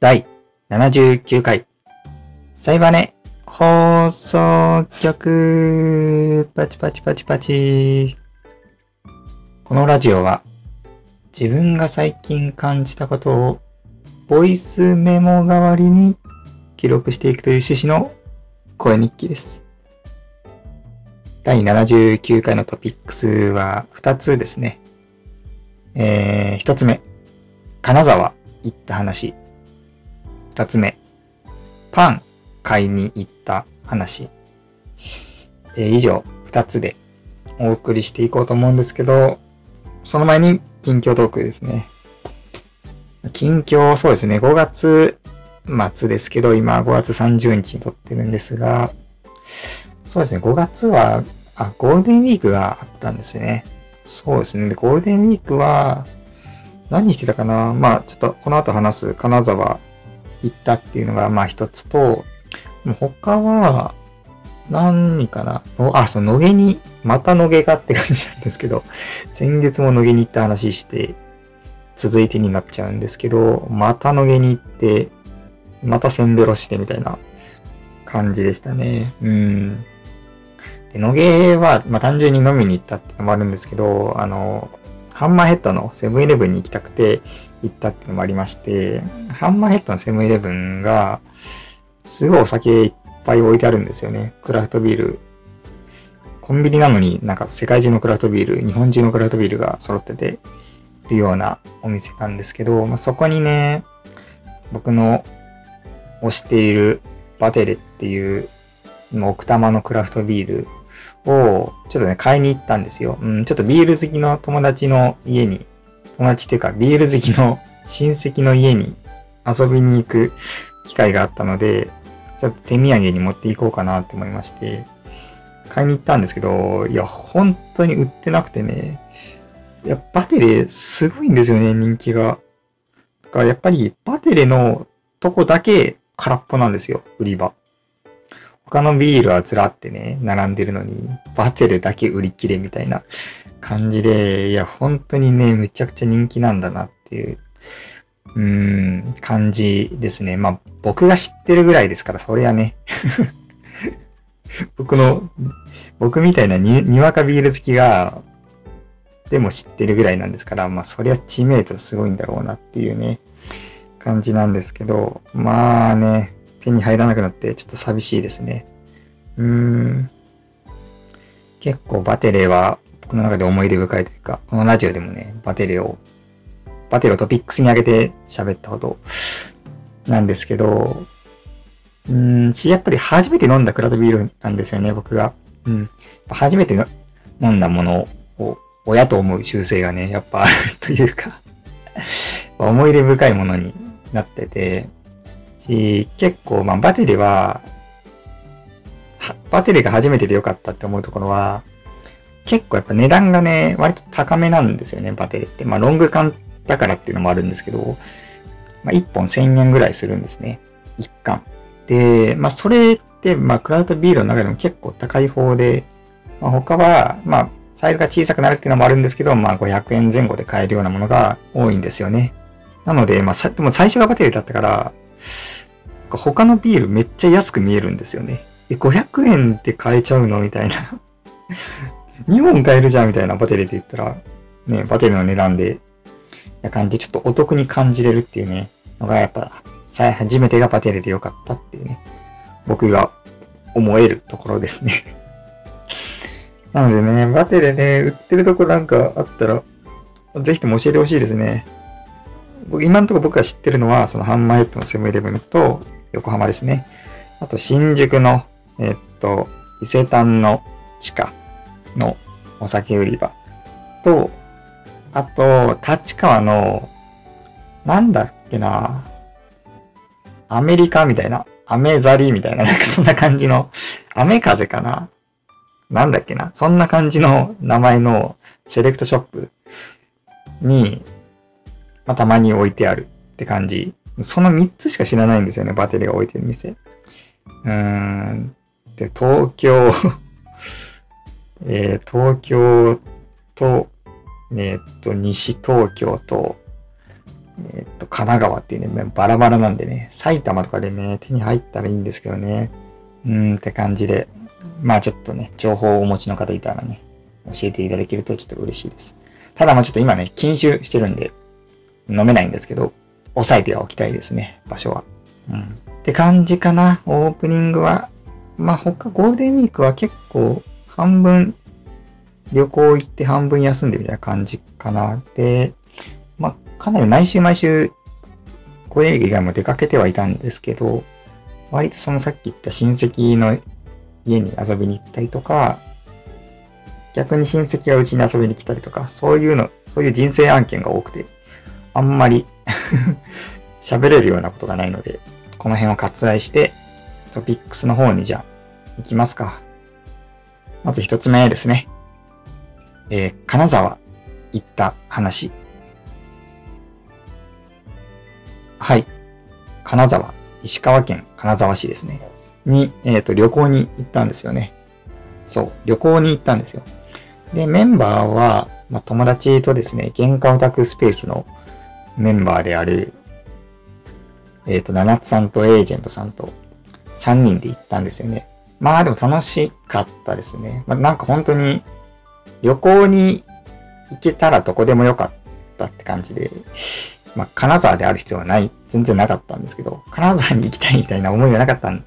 第79回、サイバネ放送局、パチパチパチパチ。このラジオは、自分が最近感じたことを、ボイスメモ代わりに記録していくという趣旨の声日記です。第79回のトピックスは2つですね。えー、1つ目、金沢行った話。2つ目、パン買いに行った話。えー以上2つでお送りしていこうと思うんですけど、その前に近況トークですね。近況、そうですね、5月末ですけど、今5月30日に撮ってるんですが、そうですね、5月は、あ、ゴールデンウィークがあったんですね。そうですね、でゴールデンウィークは、何してたかなまあ、ちょっとこの後話す金沢行ったっていうのが、まあ一つと、他は、何かな？あ、そう、野毛に、また野毛がって感じなんですけど、先月も野毛に行った話して、続いてになっちゃうんですけど、また野毛に行って、またせんべろしてみたいな感じでしたね。うん。で野毛は、まあ単純に飲みに行ったってのもあるんですけど、あの、ハンマーヘッドのセブンイレブンに行きたくて行ったっていうのもありまして、ハンマーヘッドのセブンイレブンが、すごいお酒いっぱい置いてあるんですよね。クラフトビール。コンビニなのになんか世界中のクラフトビール、日本中のクラフトビールが揃っててるようなお店なんですけど、まあ、そこにね、僕の推しているバテレっていうまあ奥多摩のクラフトビールをちょっとね、買いに行ったんですよ。うん、ちょっとビール好きの友達の家に、友達っていうかビール好きの親戚の家に遊びに行く機会があったので、ちょっと手土産に持っていこうかなって思いまして、買いに行ったんですけど、いや、本当に売ってなくてね、いや、バテレすごいんですよね、人気が。だからやっぱりバテレのとこだけ空っぽなんですよ、売り場。他のビールはずらってね、並んでるのに、バテレだけ売り切れみたいな感じで、いや、本当にね、むちゃくちゃ人気なんだなっていう、うーん、感じですね。まあ、僕が知ってるぐらいですから、そりゃね。僕の、僕みたいなに、にわかビール好きが、でも知ってるぐらいなんですから、まあ、そりゃ知名度すごいんだろうなっていうね、感じなんですけど、まあね、手に入らなくなってちょっと寂しいですね。うーん。結構バテレは僕の中で思い出深いというか、このラジオでもね、バテレを、バテレをトピックスに上げて喋ったことなんですけど、うーん、し、やっぱり初めて飲んだクラフトビールなんですよね、僕が。うん。初めて飲んだものを親と思う習性がね、やっぱあるというか、思い出深いものになってて、し、結構、まあ、バテレは、バテレが初めてでよかったって思うところは、結構やっぱ値段がね、割と高めなんですよね、バテレって。まあ、ロング缶だからっていうのもあるんですけど、まあ、1本1000円ぐらいするんですね。1缶。で、まあ、それって、まあ、クラウドビールの中でも結構高い方で、まあ、他は、まあ、サイズが小さくなるっていうのもあるんですけど、まあ、500円前後で買えるようなものが多いんですよね。なので、まあ、さ、でも最初がバテレだったから、他のビールめっちゃ安く見えるんですよね。え、500円で買えちゃうのみたいな。2本買えるじゃんみたいなバテレって言ったら、ね、バテレの値段で、な感じでちょっとお得に感じれるっていうね、のがやっぱ、さ初めてがバテレでよかったっていうね、僕が思えるところですね。なのでね、バテレね、売ってるとこなんかあったら、ぜひとも教えてほしいですね。今のところ僕が知ってるのは、そのハンマーヘッドのセブンイレブンと横浜ですね。あと新宿の、えっと、伊勢丹の地下のお酒売り場と、あと、立川の、なんだっけな、アメリカみたいな、アメザリみたいな、なんかそんな感じの、アメ風かな？なんだっけな？そんな感じの名前のセレクトショップに、まあ、たまに置いてあるって感じ。その3つしか知らないんですよね、バテリーが置いてる店。うーん。で、東京、えー東京と、えーっと、西東京と、えー、っと、神奈川っていうね、バラバラなんでね、埼玉とかでね、手に入ったらいいんですけどね。うーんって感じで、まあちょっとね、情報をお持ちの方いたらね、教えていただけるとちょっと嬉しいです。ただまあちょっと今ね、禁酒してるんで、飲めないんですけど、押さえておきたいですね、場所は。うん。って感じかな、オープニングは。まあ他ゴールデンウィークは結構半分旅行行って半分休んでみたいな感じかな。で、まあかなり毎週毎週ゴールデンウィーク以外も出かけてはいたんですけど、割とそのさっき言った親戚の家に遊びに行ったりとか、逆に親戚がうちに遊びに来たりとか、そういうの、そういう人生案件が多くて、あんまり 喋れるようなことがないので、この辺を割愛して、トピックスの方にじゃあ、行きますか。まず一つ目ですね。えー、金沢行った話。はい。金沢、石川県金沢市ですね。に、えっ、ー、と、旅行に行ったんですよね。そう、旅行に行ったんですよ。で、メンバーは、まあ、友達とですね、玄関オタクスペースのメンバーである、えっ、ー、と、七つさんとエージェントさんと3人で行ったんですよね。まあでも楽しかったですね。まあ、なんか本当に旅行に行けたらどこでもよかったって感じで、まあ金沢である必要はない、全然なかったんですけど、金沢に行きたいみたいな思いはなかったん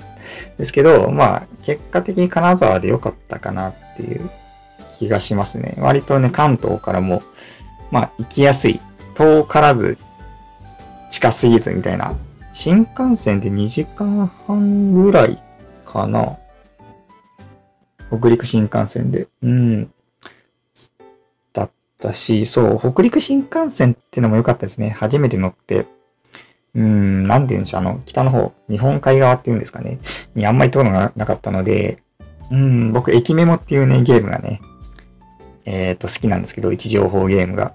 ですけど、まあ結果的に金沢でよかったかなっていう気がしますね。割とね、関東からも、まあ行きやすい。遠からず、近すぎずみたいな。新幹線で2時間半ぐらいかな。北陸新幹線で。うん。だったし、そう、北陸新幹線ってのも良かったですね。初めて乗って。うん、なんて言うんでしょう、あの、北の方、日本海側っていうんですかね。にあんまり行ったことがなかったので、うん、僕、駅メモっていうね、ゲームがね、えっ、ー、と、好きなんですけど、位置情報ゲームが。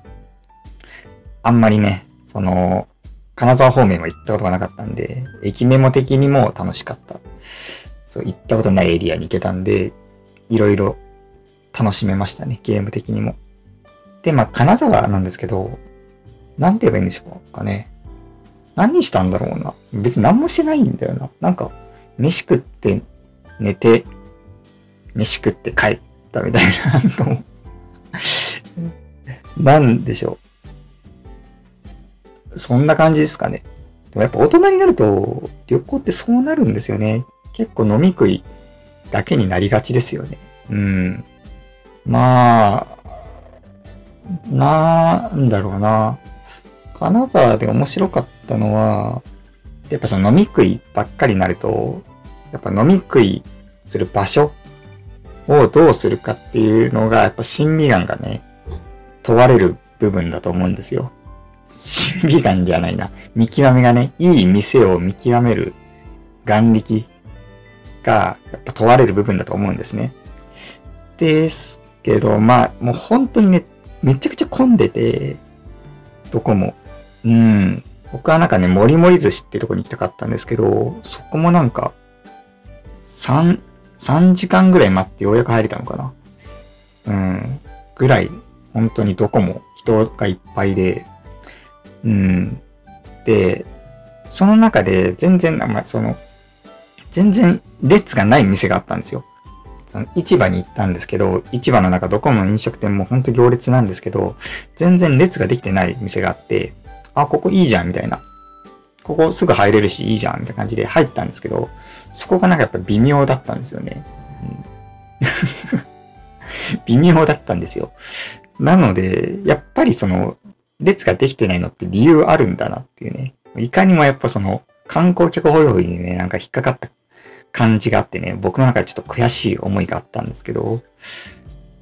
あんまりね、その、金沢方面は行ったことがなかったんで、駅メモ的にも楽しかった。そう、行ったことないエリアに行けたんで、いろいろ楽しめましたね、ゲーム的にも。で、まあ、金沢なんですけど、なんて言えばいいんでしょうかね。何したんだろうな。別に何もしてないんだよな。なんか、飯食って寝て、飯食って帰ったみたいななんでしょう。そんな感じですかね。でもやっぱ大人になると旅行ってそうなるんですよね。結構飲み食いだけになりがちですよね。うん。まあ、なんだろうな。金沢で面白かったのは、やっぱその飲み食いばっかりになると、やっぱ飲み食いする場所をどうするかっていうのが、やっぱ親身眼がね、問われる部分だと思うんですよ。親身眼じゃないな。見極めがね、いい店を見極める眼力がやっぱ問われる部分だと思うんですね。ですけど、まあ、もう本当にね、めちゃくちゃ混んでて、どこも。うん。僕はなんかね、もりもり寿司ってとこに行きたかったんですけど、そこもなんか、3、3時間ぐらい待ってようやく入れたのかな。うん。ぐらい、本当にどこも人がいっぱいで、うん。で、その中で全然、まあ、その、全然列がない店があったんですよ。その市場に行ったんですけど、市場の中どこも飲食店もほんと行列なんですけど、全然列ができてない店があって、あ、ここいいじゃんみたいな。ここすぐ入れるしいいじゃんみたいな感じで入ったんですけど、そこがなんかやっぱ微妙だったんですよね。うん、微妙だったんですよ。なので、やっぱりその、列ができてないのって理由あるんだなっていうね。いかにもやっぱその、観光客ホイホイにね、なんか引っかかった感じがあってね、僕の中でちょっと悔しい思いがあったんですけど、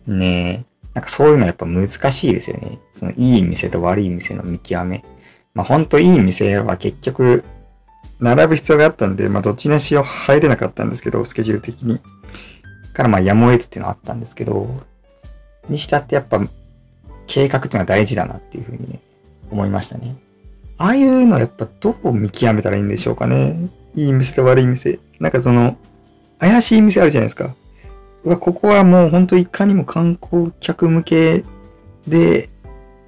ねえ、なんかそういうのやっぱ難しいですよね。そのいい店と悪い店の見極め。まあほんといい店は結局、並ぶ必要があったんで、まあどっちにしよう入れなかったんですけど、スケジュール的に。からまあやむを得ずっていうのはあったんですけど、にしたってやっぱ計画っていうのは大事だなっていうふうにね、思いましたね。ああいうのやっぱどう見極めたらいいんでしょうかね。いい店と悪い店。なんかその、怪しい店あるじゃないですか。ここはもうほんといかにも観光客向けで、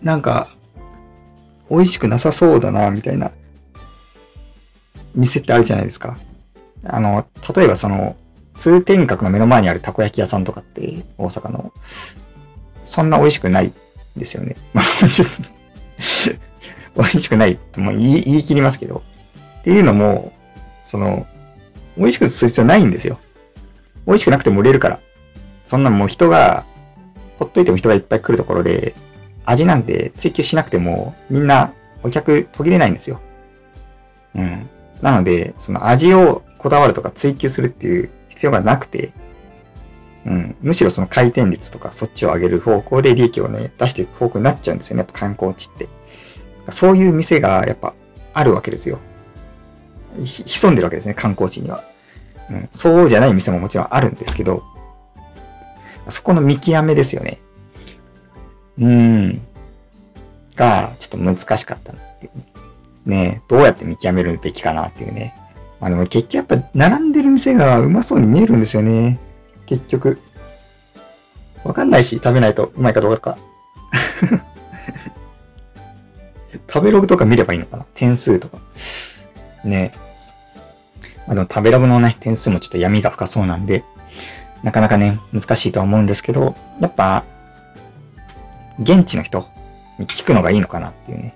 なんか、美味しくなさそうだな、みたいな店ってあるじゃないですか。あの、例えばその、通天閣の目の前にあるたこ焼き屋さんとかって大阪の、そんな美味しくないですよね。まあ、ちょっと美味しくないとも言い言い切りますけど。っていうのも、その、美味しくする必要ないんですよ。美味しくなくても売れるから。そんなもう人が、ほっといても人がいっぱい来るところで、味なんて追求しなくても、みんなお客途切れないんですよ。うん。なので、その味をこだわるとか追求するっていう必要がなくて、うん。むしろその回転率とかそっちを上げる方向で利益をね、出していく方向になっちゃうんですよね。やっぱ観光地って。そういう店がやっぱあるわけですよ。潜んでるわけですね、観光地には。うん。そうじゃない店ももちろんあるんですけど、そこの見極めですよね。うん。が、ちょっと難しかったっていうね。ねどうやって見極めるべきかなっていうね。まあでも結局やっぱ並んでる店がうまそうに見えるんですよね。結局。わかんないし、食べないとうまいかどうか。食べログとか見ればいいのかな？点数とか。ねまあでも食べログのね、点数もちょっと闇が深そうなんで、なかなかね、難しいとは思うんですけど、やっぱ、現地の人に聞くのがいいのかなっていうね、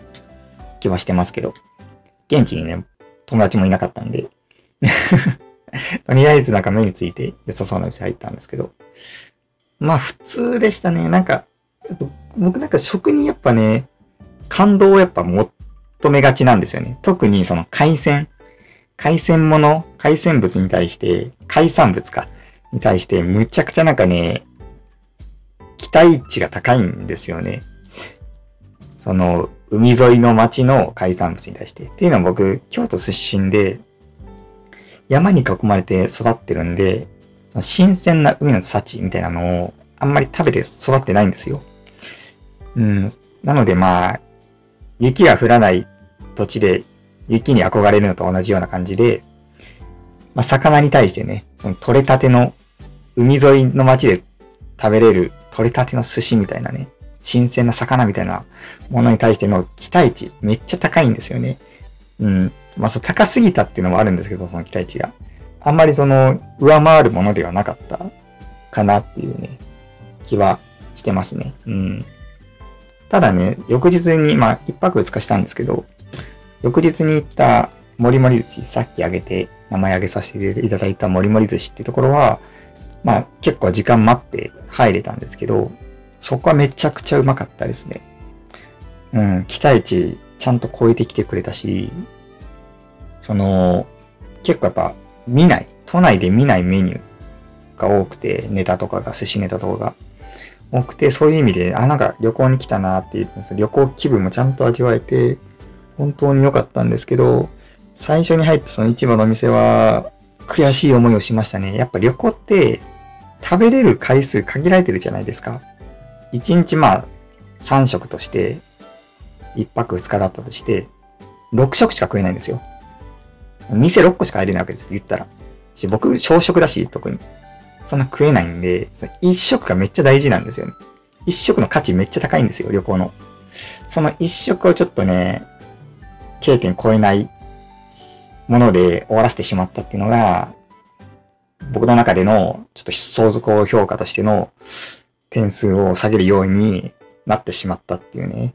気はしてますけど、現地にね、友達もいなかったんで とりあえずなんか目について良さそうな店入ったんですけど、まあ普通でしたね。なんか、僕なんか食にやっぱね、感動をやっぱ求めがちなんですよね。特にその海鮮、海鮮物、海鮮物に対して、海産物か、に対してむちゃくちゃなんかね、期待値が高いんですよね。その、海沿いの町の海産物に対して。っていうのは僕、京都出身で、山に囲まれて育ってるんで、新鮮な海の幸みたいなのをあんまり食べて育ってないんですよ。うん。なのでまあ、雪が降らない土地で雪に憧れるのと同じような感じで、まあ、魚に対してね、その取れたての海沿いの町で食べれる取れたての寿司みたいなね、新鮮な魚みたいなものに対しての期待値めっちゃ高いんですよね。うん。まあ、そう、高すぎたっていうのもあるんですけど、その期待値が。あんまりその、上回るものではなかったかなっていうね、気はしてますね。うん。ただね、翌日に、まあ、一泊二日したんですけど、翌日に行ったもりもり寿司、さっきあげて、名前あげさせていただいたもりもり寿司ってところは、まあ、結構時間待って入れたんですけど、そこはめちゃくちゃうまかったですね。うん、期待値ちゃんと超えてきてくれたし、その、結構やっぱ見ない、都内で見ないメニューが多くて、ネタとかが、寿司ネタとかが。多くて、そういう意味で、あ、なんか旅行に来たなっていう、旅行気分もちゃんと味わえて、本当に良かったんですけど、最初に入ったその市場のお店は、悔しい思いをしましたね。やっぱ旅行って、食べれる回数限られてるじゃないですか。1日まあ、3食として、1泊2日だったとして、6食しか食えないんですよ。店6個しか入れないわけですよ、言ったら。し、僕、小食だし、特に。そんな食えないんで、その一食がめっちゃ大事なんですよね。一食の価値めっちゃ高いんですよ、旅行の。その一食をちょっとね、経験超えないもので終わらせてしまったっていうのが、僕の中でのちょっと相続評価としての点数を下げるようになってしまったっていうね。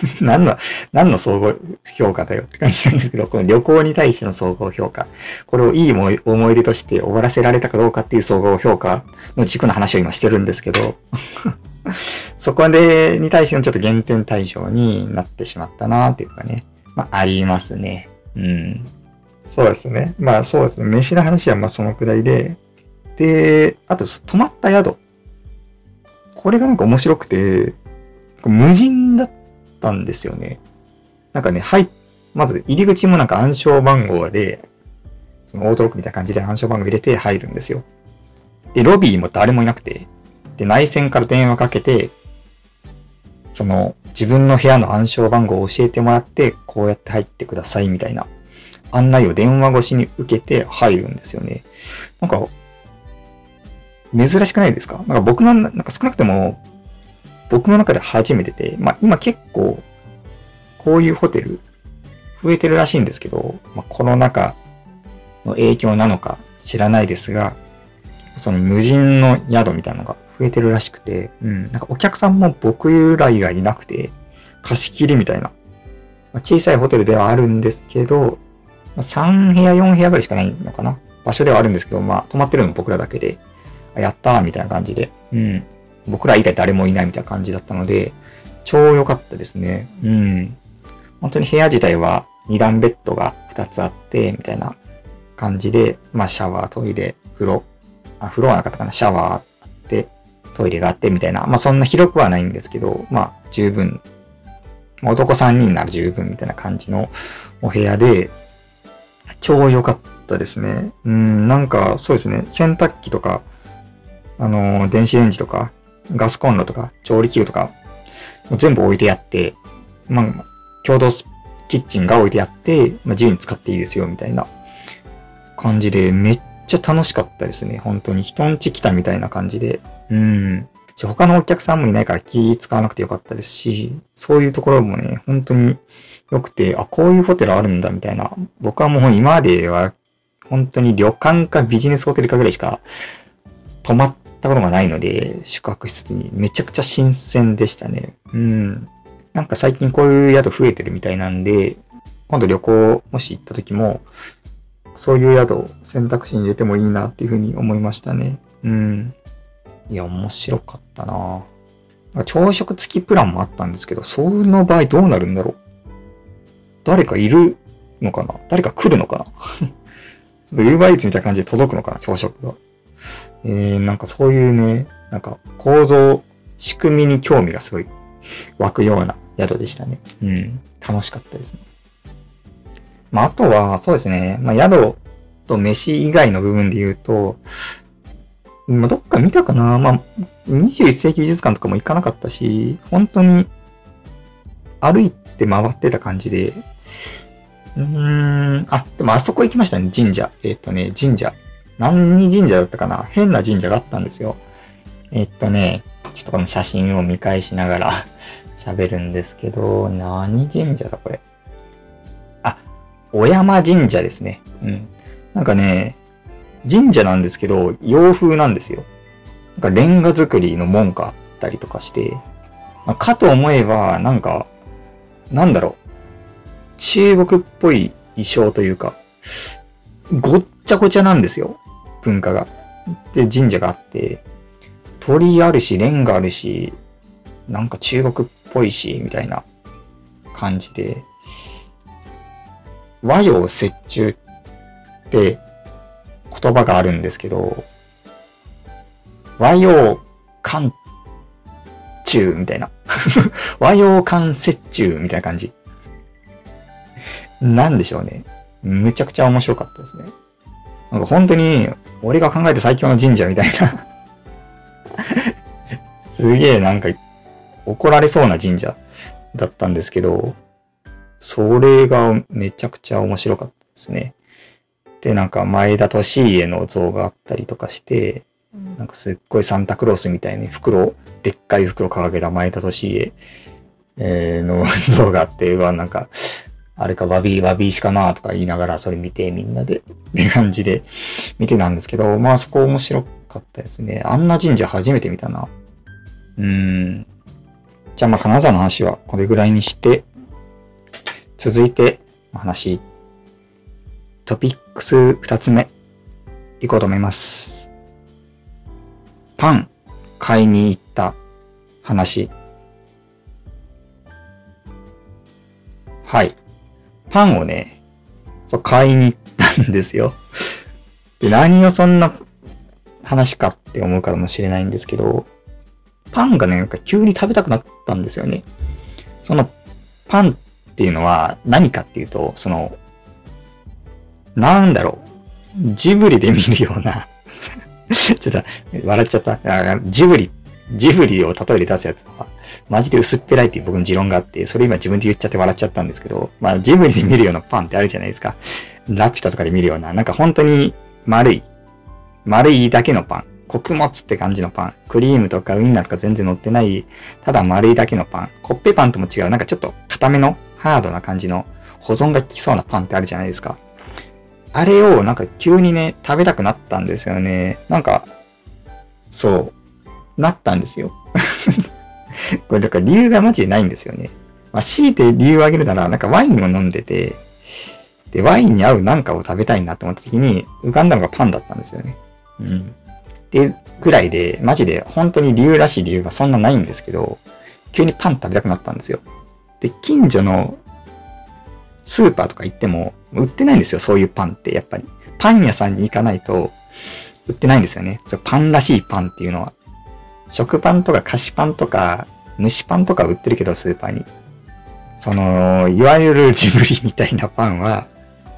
何の、何の総合評価だよって感じなんですけど、この旅行に対しての総合評価。これをいい思い出として終わらせられたかどうかっていう総合評価の軸の話を今してるんですけど、そこで、に対してのちょっと減点対象になってしまったなっていうかね。まあ、ありますね。うん。そうですね。まあそうですね。飯の話はまあそのくらいで。で、あと、泊まった宿。これがなんか面白くて、無人ったんですよね。なんかね、はい、まず入り口もなんか暗証番号で、そのオートロックみたいな感じで暗証番号入れて入るんですよ。で、ロビーも誰もいなくて、で、内線から電話かけて、その自分の部屋の暗証番号を教えてもらって、こうやって入ってくださいみたいな案内を電話越しに受けて入るんですよね。なんか、珍しくないですか？なんか僕の、なんか少なくても、僕の中で初めてで、まあ今結構、こういうホテル増えてるらしいんですけど、まあ、コロナ禍の影響なのか知らないですが、その無人の宿みたいなのが増えてるらしくて、うん、なんかお客さんも僕ら以外いなくて、貸し切りみたいな。まあ、小さいホテルではあるんですけど、まあ、3部屋、4部屋ぐらいしかないのかな。場所ではあるんですけど、まあ、泊まってるの僕らだけで、やったーみたいな感じで、うん。僕ら以外誰もいないみたいな感じだったので、超良かったですね。うん。本当に部屋自体は2段ベッドが2つあって、みたいな感じで、まあシャワー、トイレ、風呂、あ、風呂はなかったかな、シャワーあって、トイレがあってみたいな、まあそんな広くはないんですけど、まあ十分、男3人なら十分みたいな感じのお部屋で、超良かったですね。うん、なんかそうですね、洗濯機とか、あの、電子レンジとか、ガスコンロとか、調理器具とか、全部置いてやって、まあ、共同キッチンが置いてあって、まあ、自由に使っていいですよ、みたいな感じで、めっちゃ楽しかったですね。本当に。人ん家来たみたいな感じで。うん。他のお客さんもいないから気使わなくてよかったですし、そういうところもね、本当に良くて、あ、こういうホテルあるんだ、みたいな。僕はもう今までは、本当に旅館かビジネスホテルかぐらいしか泊まったことがないので、宿泊施設にめちゃくちゃ新鮮でしたね。うん。なんか最近こういう宿増えてるみたいなんで、今度旅行もし行った時も、そういう宿を選択肢に入れてもいいなっていうふうに思いましたね。うん。いや、面白かったな朝食付きプランもあったんですけど、その場合どうなるんだろう誰かいるのかな誰か来るのかな ちょっと Uber Eats みたいな感じで届くのかな朝食が。えー、なんかそういうね、なんか構造、仕組みに興味がすごい湧くような宿でしたね。うん。楽しかったですね。まあ、あとは、そうですね。まあ、宿と飯以外の部分で言うと、まあ、どっか見たかなまあ、21世紀美術館とかも行かなかったし、本当に歩いて回ってた感じで、うーん、あ、でもあそこ行きましたね、神社。えっ、とね、神社。何神社だったかな？変な神社があったんですよ。えっ、とね、ちょっとこの写真を見返しながら 喋るんですけど、何神社だこれ？あ、小山神社ですね。うん。なんかね、神社なんですけど、洋風なんですよ。なんかレンガ作りの門があったりとかして、まあ、かと思えば、なんか、なんだろう。中国っぽい衣装というか、ごっちゃごちゃなんですよ。文化が。で、神社があって、鳥あるし、レンガあるし、なんか中国っぽいし、みたいな感じで、和洋折衷って言葉があるんですけど、和洋漢中みたいな。和洋漢折衷みたいな感じ。なんでしょうね。むちゃくちゃ面白かったですね。なんか本当に、俺が考えた最強の神社みたいな すげえなんか怒られそうな神社だったんですけど、それがめちゃくちゃ面白かったですね。で、なんか前田利家の像があったりとかして、なんかすっごいサンタクロースみたいに袋、でっかい袋掲げた前田利家、えの像があって、うわ、なんか、あれか、バビー、バビーしかなとか言いながらそれ見てみんなで、って感じで見てたんですけど、まあそこ面白かったですね。あんな神社初めて見たな。うん。じゃあまあ金沢の話はこれぐらいにして、続いて話、トピックス二つ目、いこうと思います。パン買いに行った話。はい。パンをね、そう、買いに行ったんですよ。で、何をそんな話かって思うかもしれないんですけど、パンがね、なんか急に食べたくなったんですよね。そのパンっていうのは何かっていうと、その、なんだろう。ジブリで見るような ちょっと笑っちゃった。ジブリ、ジブリを例えで出すやつは、マジで薄っぺらいっていう僕の持論があって、それ今自分で言っちゃって笑っちゃったんですけど、まあジブリで見るようなパンってあるじゃないですか。ラピュタとかで見るような、なんか本当に丸い、丸いだけのパン。穀物って感じのパン。クリームとかウインナーとか全然乗ってない、ただ丸いだけのパン。コッペパンとも違う、なんかちょっと固めのハードな感じの保存が効きそうなパンってあるじゃないですか。あれをなんか急にね、食べたくなったんですよね。なんか、そう、なったんですよ。これだから理由がマジでないんですよね。まあ、強いて理由を挙げるなら、なんかワインを飲んでて、で、ワインに合うなんかを食べたいなと思った時に、浮かんだのがパンだったんですよね。うん。っていうぐらいで、マジで本当に理由らしい理由がそんなないんですけど、急にパン食べたくなったんですよ。で、近所のスーパーとか行っても売ってないんですよ、そういうパンってやっぱり。パン屋さんに行かないと売ってないんですよね。そパンらしいパンっていうのは。食パンとか菓子パンとか蒸しパンとか売ってるけど、スーパーに。その、いわゆるジブリみたいなパンは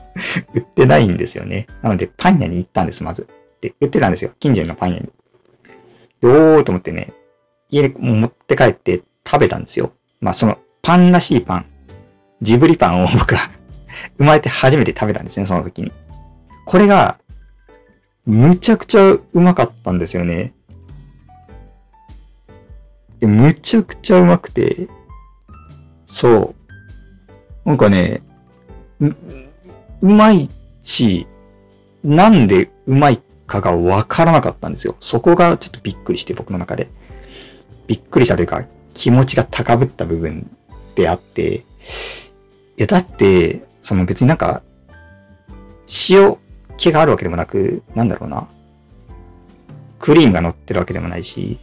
売ってないんですよね。なので、パン屋に行ったんです、まず。で、売ってたんですよ。近所のパン屋に。で、おーと思ってね、家に持って帰って食べたんですよ。まあ、その、パンらしいパン。ジブリパンを 僕は生まれて初めて食べたんですね、その時に。これが、むちゃくちゃうまかったんですよね。むちゃくちゃうまくて、そう。なんかね、うまいし、なんでうまいかがわからなかったんですよ。そこがちょっとびっくりして僕の中で。びっくりしたというか、気持ちが高ぶった部分であって、いや、だって、その別になんか、塩気があるわけでもなく、なんだろうな。クリームが乗ってるわけでもないし、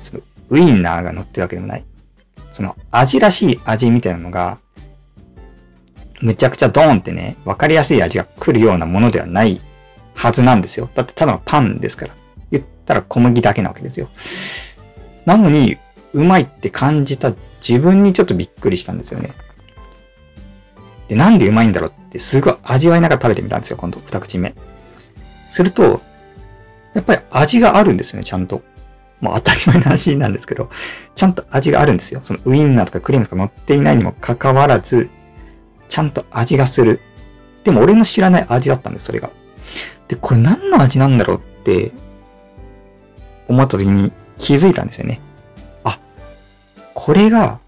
そのウインナーが乗ってるわけでもない。その味らしい味みたいなのが、むちゃくちゃドーンってね、わかりやすい味が来るようなものではないはずなんですよ。だってただのパンですから。言ったら小麦だけなわけですよ。なのに、うまいって感じた自分にちょっとびっくりしたんですよね。で、なんでうまいんだろうってすごい味わいながら食べてみたんですよ、今度、二口目。すると、やっぱり味があるんですよね、ちゃんと。もう当たり前の話なんですけど、ちゃんと味があるんですよ。そのウインナーとかクリームとか乗っていないにもかかわらず、ちゃんと味がする。でも俺の知らない味だったんです、それが。で、これ何の味なんだろうって思った時に気づいたんですよね。あ、これが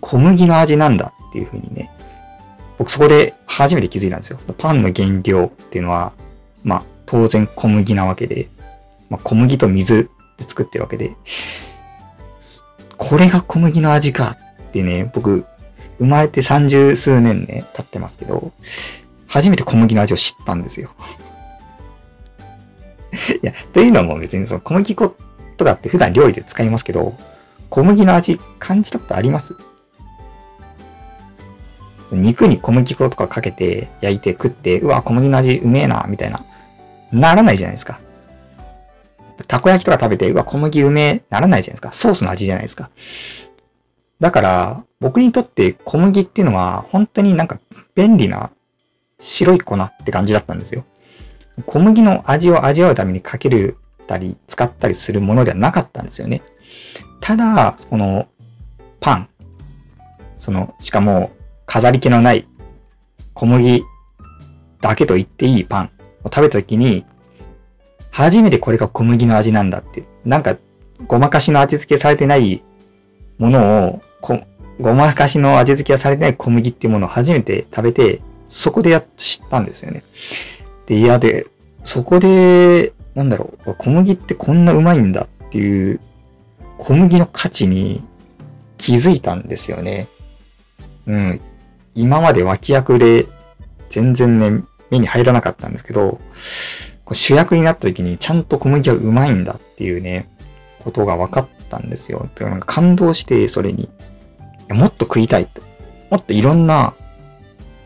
小麦の味なんだっていう風にね。僕そこで初めて気づいたんですよ。パンの原料っていうのは、まあ当然小麦なわけで、まあ、小麦と水で作ってるわけで、これが小麦の味かってね、僕、生まれて三十数年ね、経ってますけど、初めて小麦の味を知ったんですよ。いや、というのも別にその小麦粉とかって普段料理で使いますけど、小麦の味感じたことあります？肉に小麦粉とかかけて焼いて食って、うわ、小麦の味うめえな、みたいな。ならないじゃないですか。たこ焼きとか食べて、うわ、小麦うめ、ならないじゃないですか。ソースの味じゃないですか。だから、僕にとって小麦っていうのは、本当になんか便利な白い粉って感じだったんですよ。小麦の味を味わうためにかけるたり、使ったりするものではなかったんですよね。ただ、このパン、その、しかも飾り気のない小麦だけと言っていいパンを食べた時に、初めてこれが小麦の味なんだって。なんか、ごまかしの味付けされてないものを、ごまかしの味付けがされてない小麦っていうものを初めて食べて、そこでやっ知ったんですよね。で、いやで、そこで、なんだろう、小麦ってこんなうまいんだっていう、小麦の価値に気づいたんですよね。うん。今まで脇役で全然ね、目に入らなかったんですけど、主役になった時にちゃんと小麦はうまいんだっていうね、ことが分かったんですよ。なんか感動して、それに。もっと食いたいと。もっといろんな、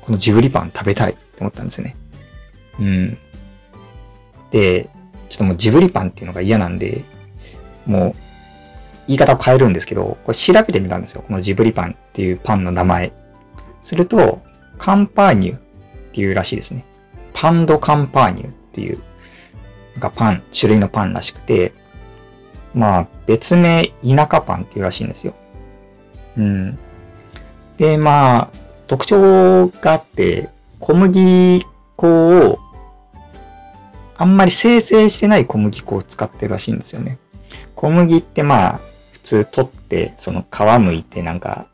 このジブリパン食べたいって思ったんですよね。うん。で、ちょっともうジブリパンっていうのが嫌なんで、もう、言い方を変えるんですけど、これ調べてみたんですよ。このジブリパンっていうパンの名前。すると、カンパーニュっていうらしいですね。パンドカンパーニュっていうがパン、種類のパンらしくて、まあ、別名、田舎パンっていうらしいんですよ。うん。で、まあ、特徴があって、小麦粉を、あんまり生成してない小麦粉を使ってるらしいんですよね。小麦ってまあ、普通取って、その皮むいてなんか、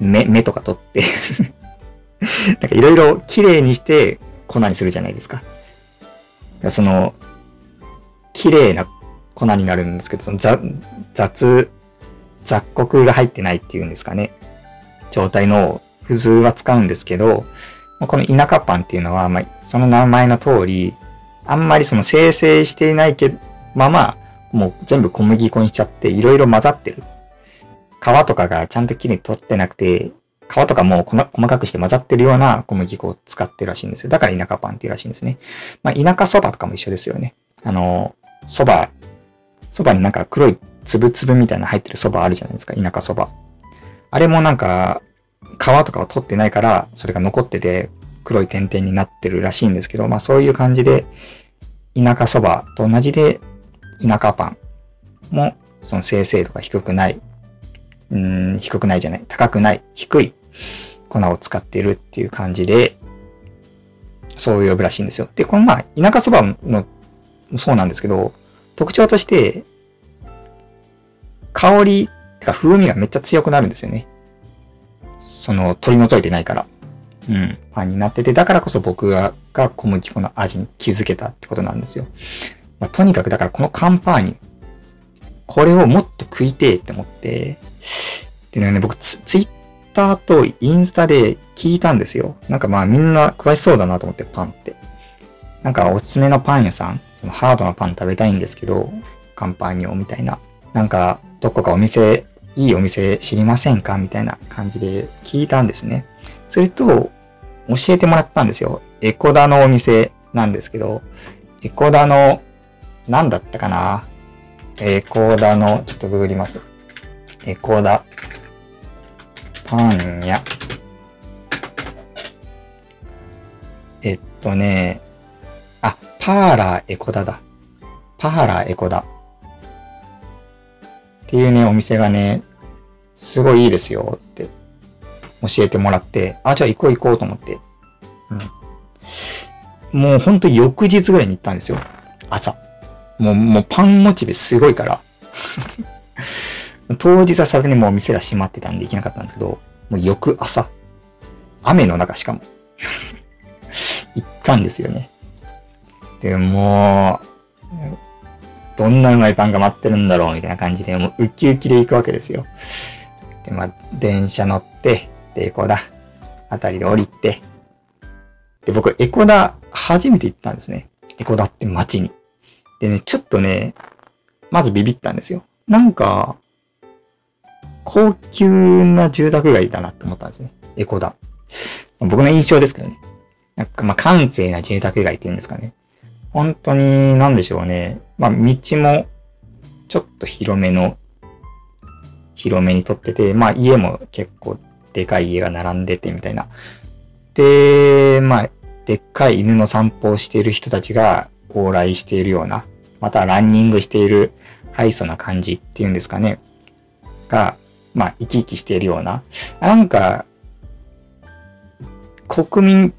目、目とか取って なんかいろいろ綺麗にして粉にするじゃないですか。その、綺麗な粉になるんですけど、その雑、雑穀が入ってないっていうんですかね。状態の普通は使うんですけど、この田舎パンっていうのは、まあ、その名前の通り、あんまりその生成していないけまま、もう全部小麦粉にしちゃって、いろいろ混ざってる。皮とかがちゃんときれいに取ってなくて、皮とかも細かくして混ざってるような小麦粉を使ってるらしいんですよ。だから田舎パンっていうらしいんですね。まあ、田舎そばとかも一緒ですよね。あの、そば、そばになんか黒いつぶつぶみたいな入ってるそばあるじゃないですか。田舎そば。あれもなんか、皮とかを取ってないから、それが残ってて黒い点々になってるらしいんですけど、まあそういう感じで、田舎そばと同じで、田舎パンも、その生成度が低くない、うん、低くないじゃない、高くない、低い粉を使ってるっていう感じで、そう呼ぶらしいんですよ。で、このまあ、田舎そばの、そうなんですけど、特徴として、香り、てか風味がめっちゃ強くなるんですよね。その、取り除いてないから。うん、パンになってて、だからこそ僕が小麦粉の味に気づけたってことなんですよ。まあ、とにかくだからこのカンパーニュ、これをもっと食いてえって思って、でね、僕ツイッターとインスタで聞いたんですよ。なんかまあみんな詳しそうだなと思ってパンって。なんかおすすめのパン屋さん、そのハードなパン食べたいんですけど、カンパーニョみたいな。なんかどこかお店、いいお店知りませんかみたいな感じで聞いたんですね。すると、教えてもらったんですよ。エコダのお店なんですけど、エコダの、なんだったかな？エコダの、ちょっとググります。エコダ。パン屋。えっとね、あ、パーラーエコダだ。パーラーエコダ。っていうね、お店がね、すごいいいですよって教えてもらって、あ、じゃあ行こう行こうと思って。うん。もうほんと翌日ぐらいに行ったんですよ。朝。もう、もうパンモチベすごいから。当日はさすがにもう店が閉まってたんで行けなかったんですけど、もう翌朝。雨の中しかも。行ったんですよね。で、もう、どんなうまいパンが待ってるんだろうみたいな感じで、もうウキウキで行くわけですよ。で、まあ、電車乗って、で、エコダ、あたりで降りて、で、僕、エコダ、初めて行ったんですね。エコダって街に。でね、ちょっとね、まずビビったんですよ。なんか、高級な住宅街だなって思ったんですね。エコダ。僕の印象ですけどね。なんか、まあ、閑静な住宅街っていうんですかね。本当に、なんでしょうね。まあ、道も、ちょっと広めの、広めにとってて、まあ、家も結構でかい家が並んでてみたいな。で、まあ、でっかい犬の散歩をしている人たちが往来しているような、またランニングしているハイソな感じっていうんですかね。が、まあ、生き生きしているような。なんか、国民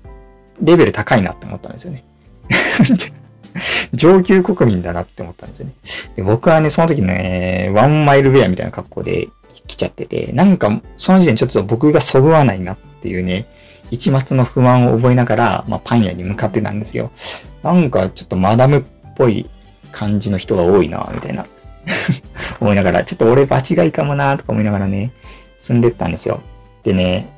レベル高いなって思ったんですよね。上級国民だなって思ったんですよね。で僕はね、その時ね、ワンマイルウェアみたいな格好で来ちゃってて、なんか、その時点ちょっと僕がそぐわないなっていうね、一末の不安を覚えながら、まあ、パン屋に向かってたんですよ。なんか、ちょっとマダムっぽい感じの人が多いな、みたいな。思いながら、ちょっと俺場違いかもな、とか思いながらね、住んでったんですよ。でね、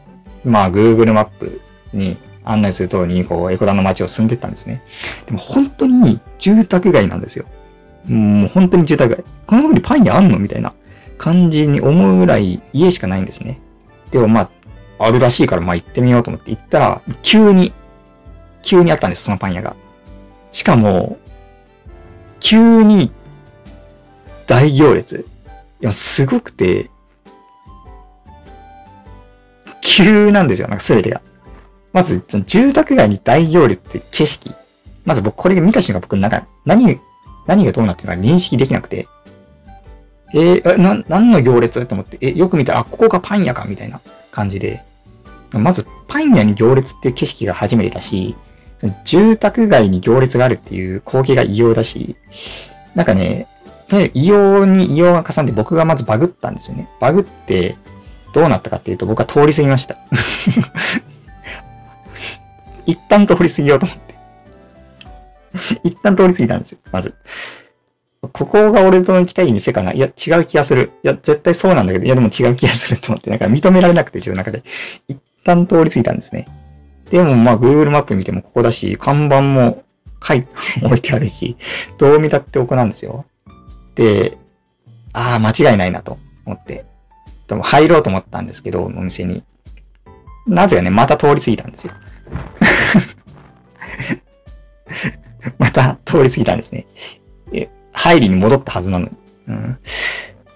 まあ、Google マップに案内する通りに、こう、エコダの街を住んでったんですね。でも本当に住宅街なんですよ。もう本当に住宅街。このとこにパン屋あんのみたいな。感じに思うぐらい家しかないんですね。でもまあ、あるらしいからまあ行ってみようと思って行ったら、急に、急にあったんです、そのパン屋が。しかも、急に大行列。いや、すごくて、急なんですよ、なんか全てが。まず、その住宅街に大行列って景色。まず僕、これ見た瞬間僕、なんか、何、何がどうなってるか認識できなくて。えー、な、何の行列と思って、え、よく見たら、あ、ここがパン屋か、みたいな感じで。まず、パン屋に行列っていう景色が初めてだし、住宅街に行列があるっていう光景が異様だし、なんかね、異様に異様が重んで僕がまずバグったんですよね。バグって、どうなったかっていうと僕は通り過ぎました。一旦通り過ぎようと思って。一旦通り過ぎたんですよ、まず。ここが俺と行きたい店かな？いや、違う気がする。いや、絶対そうなんだけど、いや、でも違う気がすると思って、なんか認められなくて、自分の中で。一旦通り過ぎたんですね。でも、まあ、Google マップ見てもここだし、看板も書い、置いてあるし、どう見たってここなんですよ。で、ああ、間違いないなと思って。でも入ろうと思ったんですけど、お店に。なぜかね、また通り過ぎたんですよ。また通り過ぎたんですね。入りに戻ったはずなのに。うん、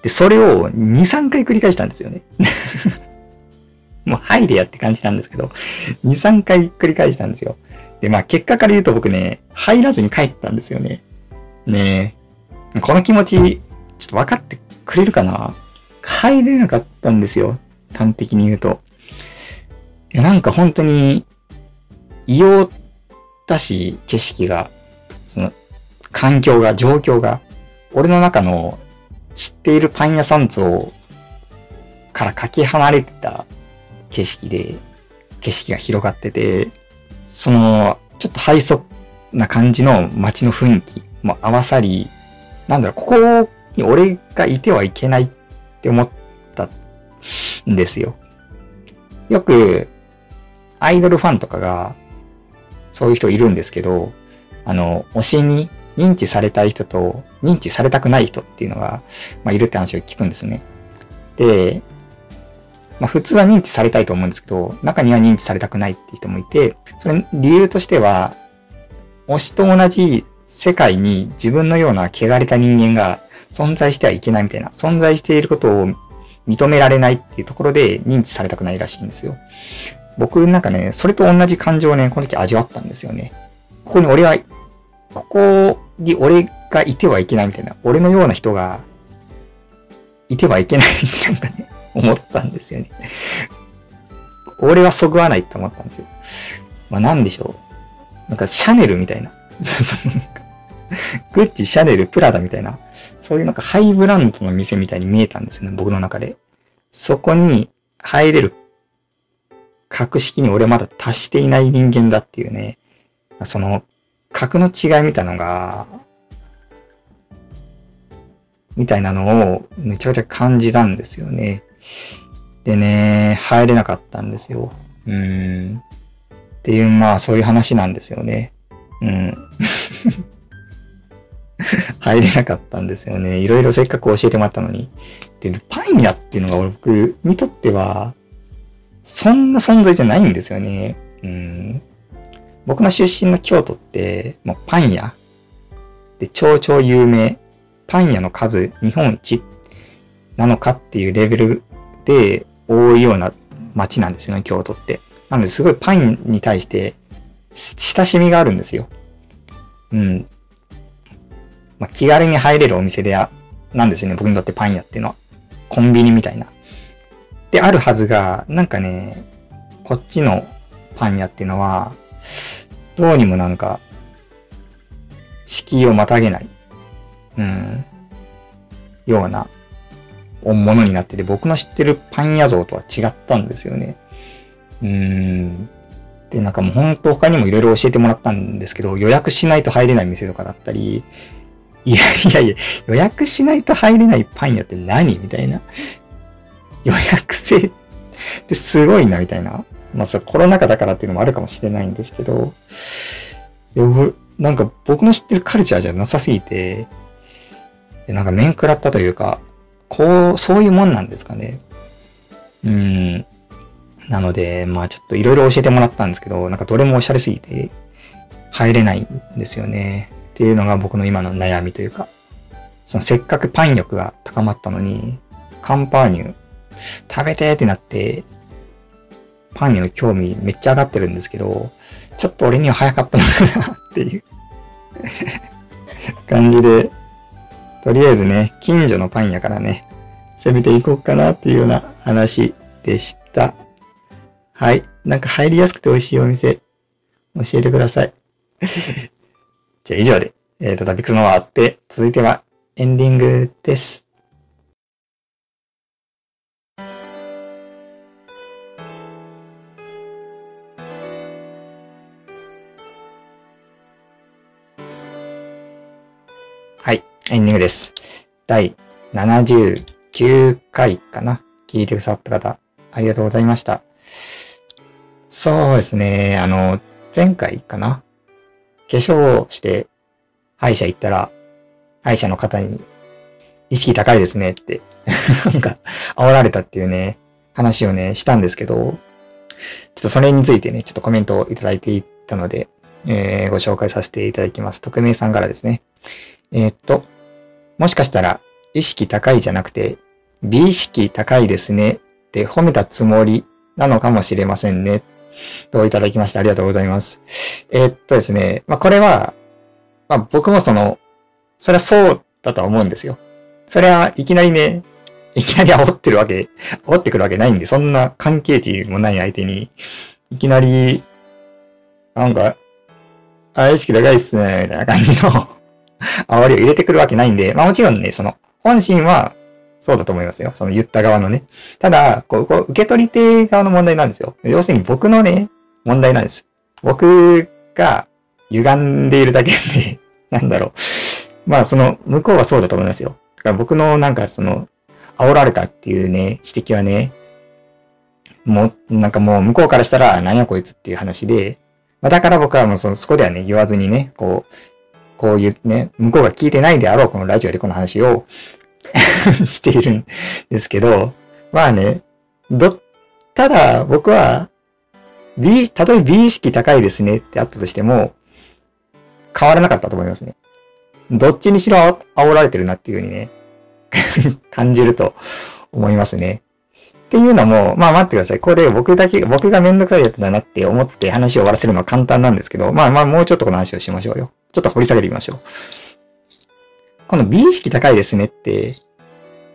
で、それを2、3回繰り返したんですよね。もう入れやって感じなんですけど、2、3回繰り返したんですよ。で、まあ結果から言うと僕ね、入らずに帰ったんですよね。ねえ。この気持ち、ちょっと分かってくれるかな？帰れなかったんですよ。端的に言うと。いや、なんか本当に、異様だし、景色が、その、環境が、状況が、俺の中の知っているパン屋さん像からかけ離れてた景色で、景色が広がってて、その、ちょっとハイソな感じの街の雰囲気も合わさり、なんだろう、ここに俺がいてはいけないって思ったんですよ。よく、アイドルファンとかが、そういう人いるんですけど、あの、推しに認知されたい人と認知されたくない人っていうのが、まあ、いるって話を聞くんですね。で、まあ、普通は認知されたいと思うんですけど、中には認知されたくないって人もいて、それ理由としては、推しと同じ世界に自分のような汚れた人間が存在してはいけないみたいな、存在していることを認められないっていうところで認知されたくないらしいんですよ。僕なんかね、それと同じ感情をね、この時味わったんですよね。ここに俺は、ここに俺がいてはいけないみたいな、俺のような人がいてはいけないってなんかね、思ったんですよね。俺はそぐわないって思ったんですよ。まあなんでしょう。なんかシャネルみたいな。グッチ、シャネル、プラダみたいな。そういうなんかハイブランドの店みたいに見えたんですよね、僕の中で。そこに入れる格式に俺まだ達していない人間だっていうね、その格の違いみたいのが、みたいなのをめちゃくちゃ感じたんですよね。でね、入れなかったんですよ。うん。っていう、まあそういう話なんですよね。うん。入れなかったんですよね。いろいろせっかく教えてもらったのに。で、パン屋っていうのが僕にとっては、そんな存在じゃないんですよね。うん。僕の出身の京都って、もうパン屋で超超有名。パン屋の数日本一なのかっていうレベルで多いような街なんですよね、京都って。なのですごいパンに対して親しみがあるんですよ。うん。まあ、気軽に入れるお店でや、なんですよね、僕にとってパン屋っていうのは。コンビニみたいな。で、あるはずが、なんかね、こっちのパン屋っていうのは、どうにもなんか、敷居をまたげない、うん、ようなものになってて、僕の知ってるパン屋像とは違ったんですよね。うーん。で、なんかもうほんと他にもいろいろ教えてもらったんですけど、予約しないと入れない店とかだったり、いやいやいや、予約しないと入れないパン屋って何みたいな。予約制ってすごいな、みたいな。まあ、そコロナ禍だからっていうのもあるかもしれないんですけど、なんか僕の知ってるカルチャーじゃなさすぎて、なんか面食らったというか、こう、そういうもんなんですかね。うん。なので、まあちょっといろいろ教えてもらったんですけど、なんかどれもおしゃれすぎて入れないんですよね。っていうのが僕の今の悩みというか、そのせっかくパン欲が高まったのに、カンパーニュ食べてってなって、パンへの興味めっちゃ上がってるんですけど、ちょっと俺には早かったのかなっていう 感じで、とりあえずね、近所のパン屋からね、攻めていこうかなっていうような話でした。はい。なんか入りやすくて美味しいお店、教えてください。じゃあ以上で、えっ、ー、と、タピックスのはあって、続いてはエンディングです。はい、エンディングです。第79回かな。聞いてくださった方、ありがとうございました。そうですね、あの、前回かな。化粧をして歯医者行ったら、歯医者の方に意識高いですねって なんか、煽られたっていうね、話をね、したんですけど、ちょっとそれについてね、ちょっとコメントをいただいていたので、えー、ご紹介させていただきます。匿名さんからですね。えー、っと、もしかしたら、意識高いじゃなくて、美意識高いですねって褒めたつもりなのかもしれませんね。といただきました。ありがとうございます。えー、っとですね、まあ、これは、まあ、僕もその、それはそうだとは思うんですよ。それはいきなりね、いきなり煽ってるわけ、煽ってくるわけないんで、そんな関係値もない相手に、いきなり、なんか、あ、意識高いっすね、みたいな感じの煽りを入れてくるわけないんで、まあもちろんね、その、本心は、そうだと思いますよ。その言った側のね。ただ、こう、こう受け取り手側の問題なんですよ。要するに僕のね、問題なんです。僕が歪んでいるだけで なんだろう。まあ、その、向こうはそうだと思いますよ。だから僕のなんかその、煽られたっていうね、指摘はね、もう、なんかもう向こうからしたら、なんやこいつっていう話で、まあ、だから僕はもうそ、そこではね、言わずにね、こう、こういうね、向こうが聞いてないであろう、このラジオでこの話を しているんですけど、まあね、ど、ただ僕は、美、たとえ美意識高いですねってあったとしても、変わらなかったと思いますね。どっちにしろ煽られてるなっていう風にね、感じると思いますね。っていうのも、まあ待ってください。ここで僕だけ、僕がめんどくさいやつだなって思って話を終わらせるのは簡単なんですけど、まあまあもうちょっとこの話をしましょうよ。ちょっと掘り下げてみましょう。この美意識高いですねって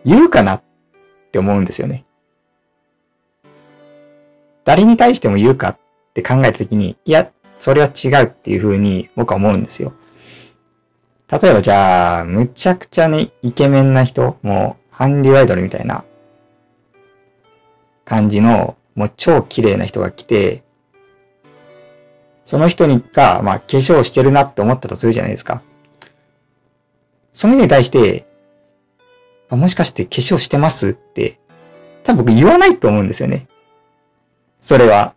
言うかなって思うんですよね。誰に対しても言うかって考えたときに、いや、それは違うっていう風に僕は思うんですよ。例えばじゃあ、むちゃくちゃね、イケメンな人、もう、韓流アイドルみたいな感じの、もう超綺麗な人が来て、その人にが、まあ、化粧してるなって思ったとするじゃないですか。その人に対して、もしかして化粧してますって、多分僕言わないと思うんですよね。それは。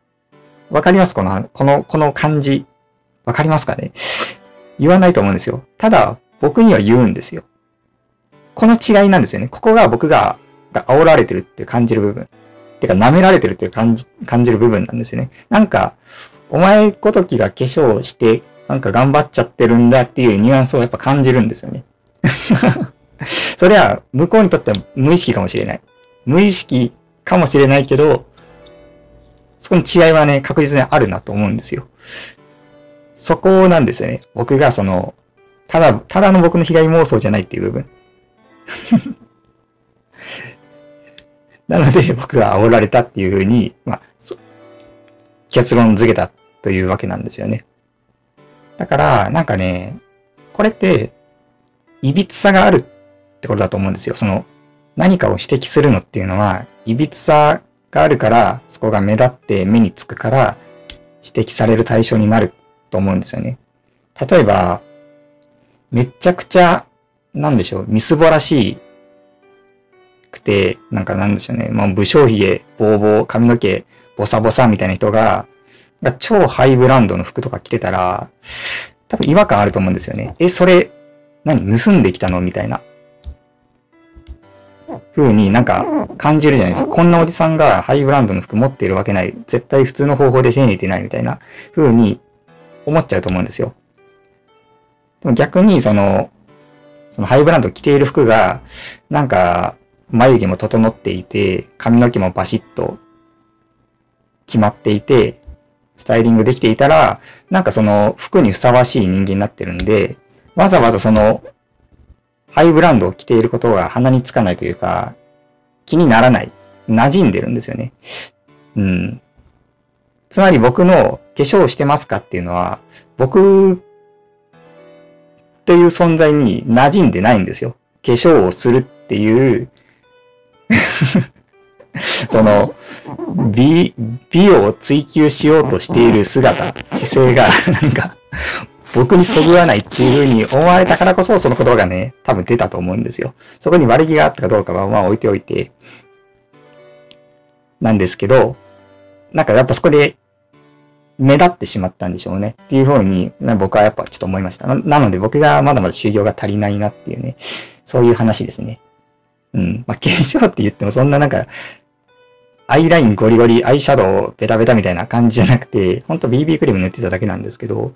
わかりますこの、この、この感じ。わかりますかね？言わないと思うんですよ。ただ、僕には言うんですよ。この違いなんですよね。ここが僕が、が煽られてるって感じる部分。てか、舐められてるって感じ、感じる部分なんですよね。なんか、お前ごときが化粧して、なんか頑張っちゃってるんだっていうニュアンスをやっぱ感じるんですよね。それは、向こうにとっては無意識かもしれない。無意識かもしれないけど、そこの違いはね、確実にあるなと思うんですよ。そこなんですよね。僕がその、ただ、ただの僕の被害妄想じゃないっていう部分。なので、僕が煽られたっていうふうに、まあ、結論付けたというわけなんですよね。だから、なんかね、これって、歪さがあるってことだと思うんですよ。その、何かを指摘するのっていうのは、歪さがあるから、そこが目立って目につくから、指摘される対象になると思うんですよね。例えば、めちゃくちゃ、なんでしょう、みすぼらしいくて、なんかなんでしょうね、もう武将髭、ボーボー、髪の毛、ボサボサみたいな人が、が超ハイブランドの服とか着てたら、多分違和感あると思うんですよね。え、それ、何盗んできたの？みたいな。風になんか感じるじゃないですか。こんなおじさんがハイブランドの服持っているわけない。絶対普通の方法で手に入れてないみたいな風に思っちゃうと思うんですよ。でも逆にその、そのハイブランド着ている服が、なんか、眉毛も整っていて、髪の毛もバシッと決まっていて、スタイリングできていたら、なんかその服にふさわしい人間になってるんで、わざわざその、ハイブランドを着ていることが鼻につかないというか、気にならない。馴染んでるんですよね。うん。つまり僕の化粧してますかっていうのは、僕っていう存在に馴染んでないんですよ。化粧をするっていう その、美、美を追求しようとしている姿、姿勢が、なんか、僕にそぐわないっていう風に思われたからこそ、その言葉がね、多分出たと思うんですよ。そこに悪気があったかどうかはまあ置いておいて、なんですけど、なんかやっぱそこで目立ってしまったんでしょうね。っていう風に、僕はやっぱちょっと思いましたな。ので僕がまだまだ修行が足りないなっていうね、そういう話ですね。うん。まあ、化粧って言ってもそんななんか、アイラインゴリゴリ、アイシャドウベタベタみたいな感じじゃなくて、ほんと BB クリーム塗ってただけなんですけど、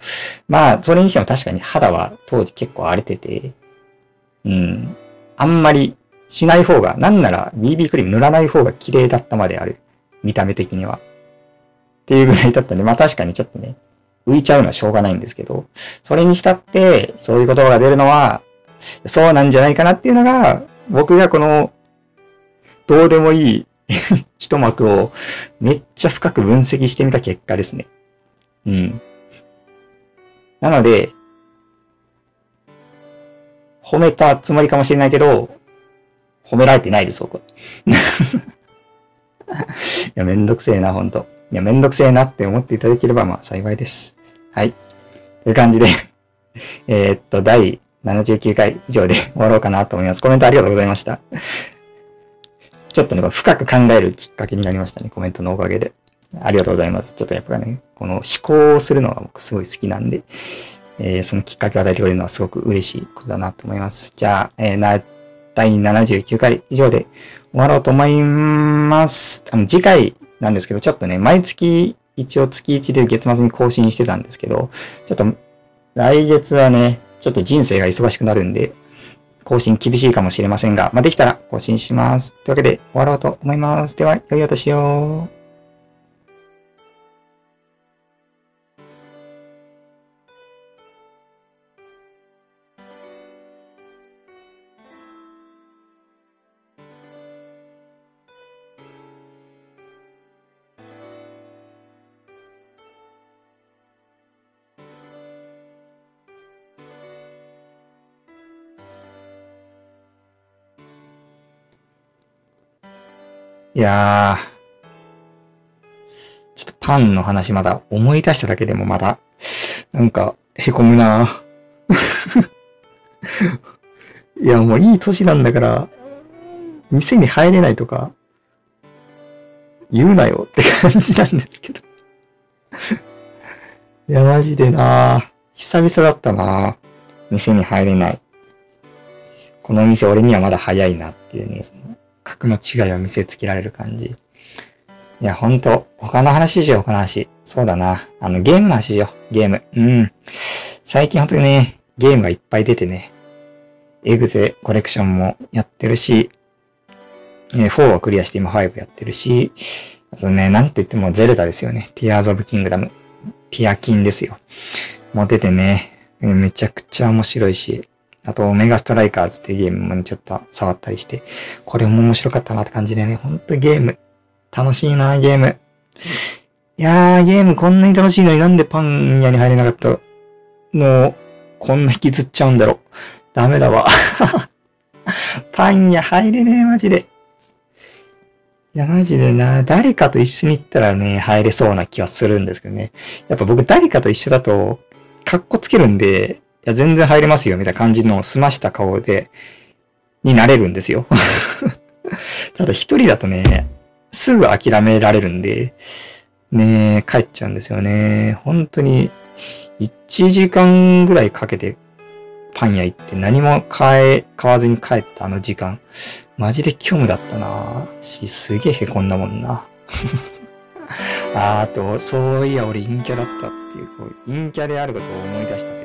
まあ、それにしても確かに肌は当時結構荒れてて、うん。あんまりしない方が、なんなら BB クリーム塗らない方が綺麗だったまである。見た目的には。っていうぐらいだったんで、まあ確かにちょっとね、浮いちゃうのはしょうがないんですけど、それにしたって、そういう言葉が出るのは、そうなんじゃないかなっていうのが、僕がこの、どうでもいい 一幕をめっちゃ深く分析してみた結果ですね。うん。なので、褒めたつもりかもしれないけど、褒められてないです、僕は。いや、めんどくせえな、ほんと。いや、めんどくせえなって思っていただければ、まあ、幸いです。はい。という感じで えっと、第79回以上で終わろうかなと思います。コメントありがとうございました。ちょっとね、深く考えるきっかけになりましたね。コメントのおかげで。ありがとうございます。ちょっとやっぱね、この思考をするのが僕すごい好きなんで、えー、そのきっかけを与えてくれるのはすごく嬉しいことだなと思います。じゃあ、えー、な、第79回以上で終わろうと思います。あの、次回なんですけど、ちょっとね、毎月、一応月1で月末に更新してたんですけど、ちょっと、来月はね、ちょっと人生が忙しくなるんで、更新厳しいかもしれませんが、まあ、できたら更新します。というわけで終わろうと思います。では、良いお年を。いやー、ちょっとパンの話まだ思い出しただけでもまだ、なんか、へこむな。いや、もういい年なんだから、店に入れないとか、言うなよって感じなんですけど。いや、マジでな。久々だったな。店に入れない。この店俺にはまだ早いなっていうね、格の違いを見せつけられる感じ。いや、ほんと、他の話しよう、他の話。そうだな。あの、ゲームの話しよう、ゲーム。うん。最近ほんとにね、ゲームがいっぱい出てね、エグゼコレクションもやってるし、え4はクリアして今5やってるし、あとね、なんて言ってもゼルダですよね。ティアーズ・オブ・キングダム。ティアキンですよ。もう出てね、めちゃくちゃ面白いし、あと、オメガストライカーズっていうゲームも、ちょっと触ったりして、これも面白かったなって感じでね、ほんとゲーム、楽しいな、ゲーム。いやー、ゲームこんなに楽しいのになんでパン屋に入れなかった？のこんな引きずっちゃうんだろ。ダメだわ。パン屋入れねえ、マジで。いや、マジでな、誰かと一緒に行ったらね、入れそうな気はするんですけどね。やっぱ僕誰かと一緒だと、カッコつけるんで、や、全然入れますよ、みたいな感じの済ました顔で、になれるんですよ。ただ一人だとね、すぐ諦められるんで、ね帰っちゃうんですよね。本当に、1時間ぐらいかけてパン屋行って何も買え、買わずに帰ったあの時間。マジで虚無だったなし、すげえ凹んだもんな。ああと、そういや俺陰キャだったっていう、こう陰キャであることを思い出した。